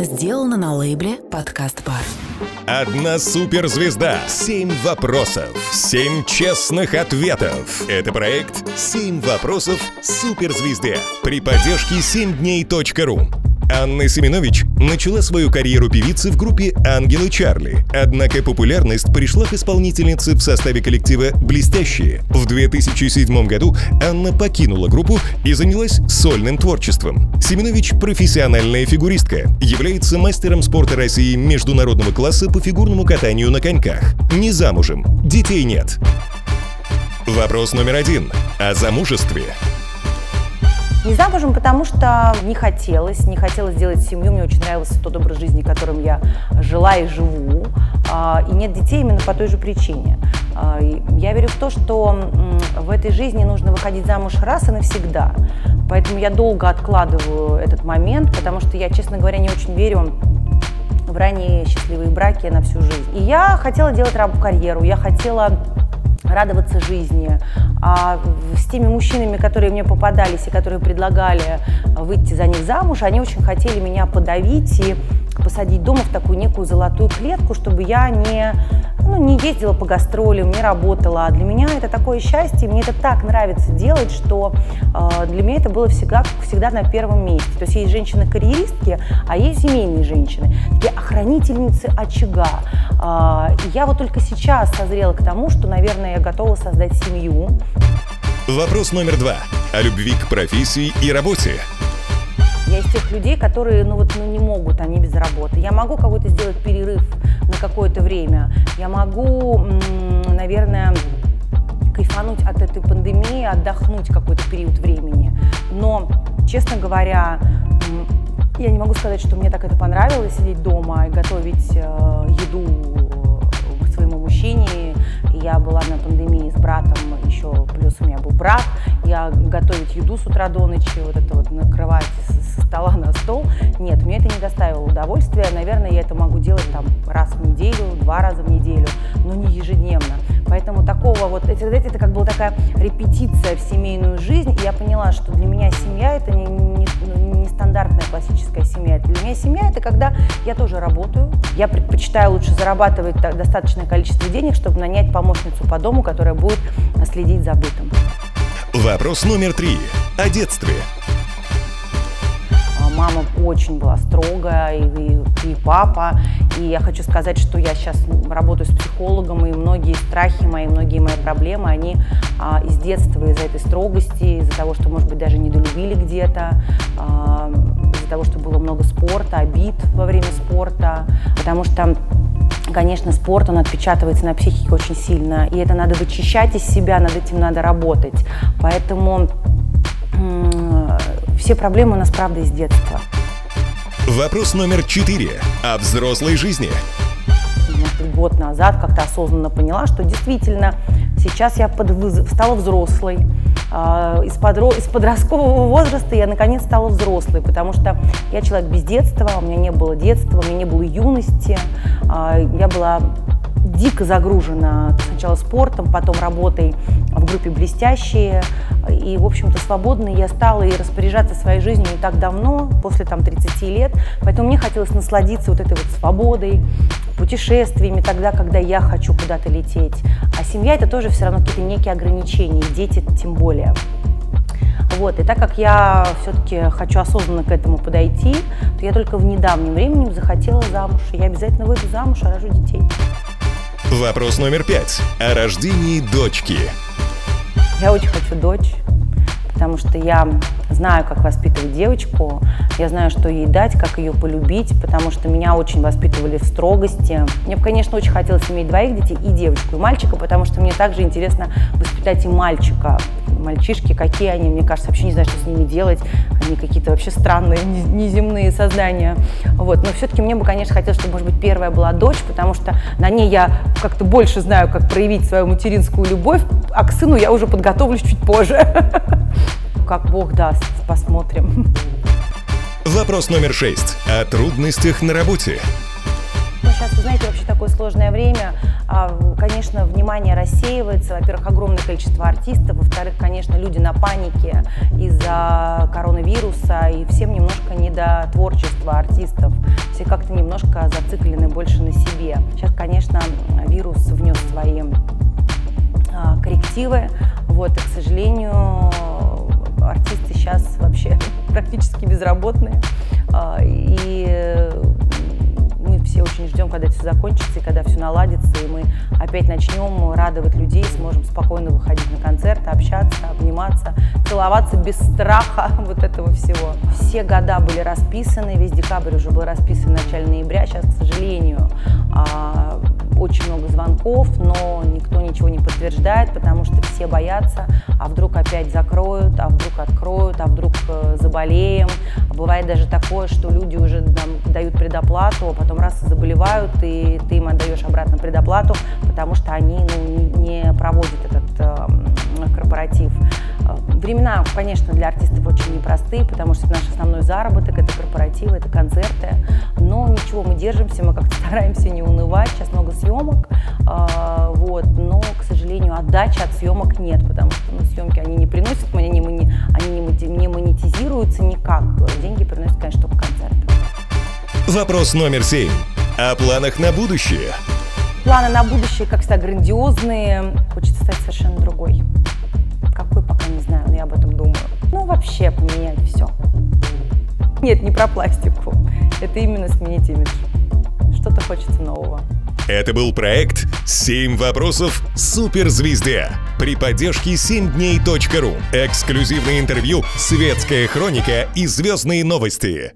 Сделано на лейбле «Подкаст Бар». Одна суперзвезда. Семь вопросов. Семь честных ответов. Это проект «Семь вопросов суперзвезды» при поддержке 7дней.ру. Анна Семенович начала свою карьеру певицы в группе «Ангелы Чарли», однако популярность пришла к исполнительнице в составе коллектива «Блестящие». В 2007 году Анна покинула группу и занялась сольным творчеством. Семенович – профессиональная фигуристка, является мастером спорта России международного класса по фигурному катанию на коньках. Не замужем, детей нет. Вопрос номер один. О замужестве. Не замужем, потому что не хотелось, не хотелось делать семью, мне очень нравился тот образ жизни, которым я жила и живу. А, и нет детей именно по той же причине. А, я верю в то, что в этой жизни нужно выходить замуж раз и навсегда. Поэтому я долго откладываю этот момент, потому что я, честно говоря, не очень верю в ранние счастливые браки на всю жизнь. И я хотела делать карьеру, я хотела радоваться жизни. А с теми мужчинами, которые мне попадались и которые предлагали выйти за них замуж, они очень хотели меня подавить и посадить дома в такую некую золотую клетку, чтобы я не, ну, не ездила по гастролям, не работала. А для меня это такое счастье, мне это так нравится делать, что э, для меня это было всегда, всегда на первом месте. То есть есть женщины-карьеристки, а есть семейные женщины, такие охранительницы очага. Э, я вот только сейчас созрела к тому, что, наверное, я готова создать семью. Вопрос номер два. О любви к профессии и работе. Я из тех людей, которые ну, вот, ну, не могут, они без работы. Я могу какой-то сделать перерыв на какое-то время. Я могу, наверное, кайфануть от этой пандемии, отдохнуть какой-то период времени. Но, честно говоря, я не могу сказать, что мне так это понравилось, сидеть дома и готовить э, еду к своему мужчине. Я была на пандемии с братом, еще плюс у меня был брат. Я готовить еду с утра до ночи, вот это вот накрывать со стола на стол. Нет, мне это не доставило удовольствия. Наверное, я это могу делать там раз в неделю, два раза в неделю, но не ежедневно. Поэтому такого вот, это, это как такая репетиция в семейную жизнь, и я поняла, что для меня семья это не, не, ну, не стандартная классическая семья. Для меня семья это когда я тоже работаю, я предпочитаю лучше зарабатывать достаточное количество денег, чтобы нанять помощницу по дому, которая будет следить за бытом. Вопрос номер три. О детстве мама очень была строгая, и, и, и папа. И я хочу сказать, что я сейчас работаю с психологом, и многие страхи мои, многие мои проблемы, они а, из детства, из-за этой строгости, из-за того, что, может быть, даже недолюбили где-то, а, из-за того, что было много спорта, обид во время спорта, потому что Конечно, спорт, он отпечатывается на психике очень сильно, и это надо вычищать из себя, над этим надо работать. Поэтому все проблемы у нас, правда, из детства. Вопрос номер четыре. О взрослой жизни. Год назад как-то осознанно поняла, что действительно сейчас я под, стала взрослой. А, из, подро, из подросткового возраста я наконец стала взрослой, потому что я человек без детства, у меня не было детства, у меня не было юности. А, я была дико загружена сначала спортом, потом работой в группе «Блестящие». И, в общем-то, свободной я стала и распоряжаться своей жизнью не так давно, после там 30 лет. Поэтому мне хотелось насладиться вот этой вот свободой, путешествиями тогда, когда я хочу куда-то лететь. А семья – это тоже все равно какие-то некие ограничения, дети тем более. Вот, и так как я все-таки хочу осознанно к этому подойти, то я только в недавнем времени захотела замуж. И я обязательно выйду замуж и рожу детей. Вопрос номер пять. О рождении дочки. Я очень хочу дочь, потому что я знаю, как воспитывать девочку, я знаю, что ей дать, как ее полюбить, потому что меня очень воспитывали в строгости. Мне бы, конечно, очень хотелось иметь двоих детей, и девочку, и мальчика, потому что мне также интересно воспитать и мальчика, мальчишки, какие они, мне кажется, вообще не знаю, что с ними делать. Они какие-то вообще странные, неземные создания. Вот. Но все-таки мне бы, конечно, хотелось, чтобы, может быть, первая была дочь, потому что на ней я как-то больше знаю, как проявить свою материнскую любовь, а к сыну я уже подготовлюсь чуть позже. Как Бог даст, посмотрим. Вопрос номер шесть. О трудностях на работе. Ну, сейчас, вы знаете, вообще такое сложное время. А, конечно, внимание рассеивается. Во-первых, огромное количество артистов. Во-вторых, конечно, люди на панике из-за коронавируса. И всем немножко не до творчества артистов все как-то немножко зациклены больше на себе. Сейчас, конечно, вирус внес свои а, коррективы, вот, и, к сожалению, артисты сейчас вообще практически безработные, а, и мы все очень ждем, когда все закончится и когда все наладится, и мы опять начнем радовать людей, сможем спокойно выходить на концерты, общаться, обниматься, целоваться без страха вот этого всего. Все года были расписаны, весь декабрь уже был расписан начале ноября. Сейчас, к сожалению, а, очень много звонков, но никто ничего не подтверждает, потому что все боятся, а вдруг опять закроют, а вдруг откроют, а вдруг э, заболеем. Бывает даже такое, что люди уже нам дают предоплату, а потом раз заболевают, и ты им отдаешь обратно предоплату, потому что они ну, не проводят этот э, корпоратив. Времена, конечно, для артистов очень непростые, потому что наш основной заработок – это корпоративы, это концерты. Но ничего, мы держимся, мы как-то стараемся не унывать. Сейчас много съемок, э, вот, но, к сожалению, отдачи от съемок нет, потому что ну, съемки они не приносят, они не, они не монетизируются никак. Деньги приносят, конечно, только концерты. Вопрос номер семь. О планах на будущее. Планы на будущее, как всегда, грандиозные. Хочется стать совершенно другой. Какой, я об этом думаю. Ну, вообще поменять все. Нет, не про пластику. Это именно сменить имидж. Что-то хочется нового. Это был проект «Семь вопросов суперзвезде» при поддержке 7дней.ру. Эксклюзивное интервью, светская хроника и звездные новости.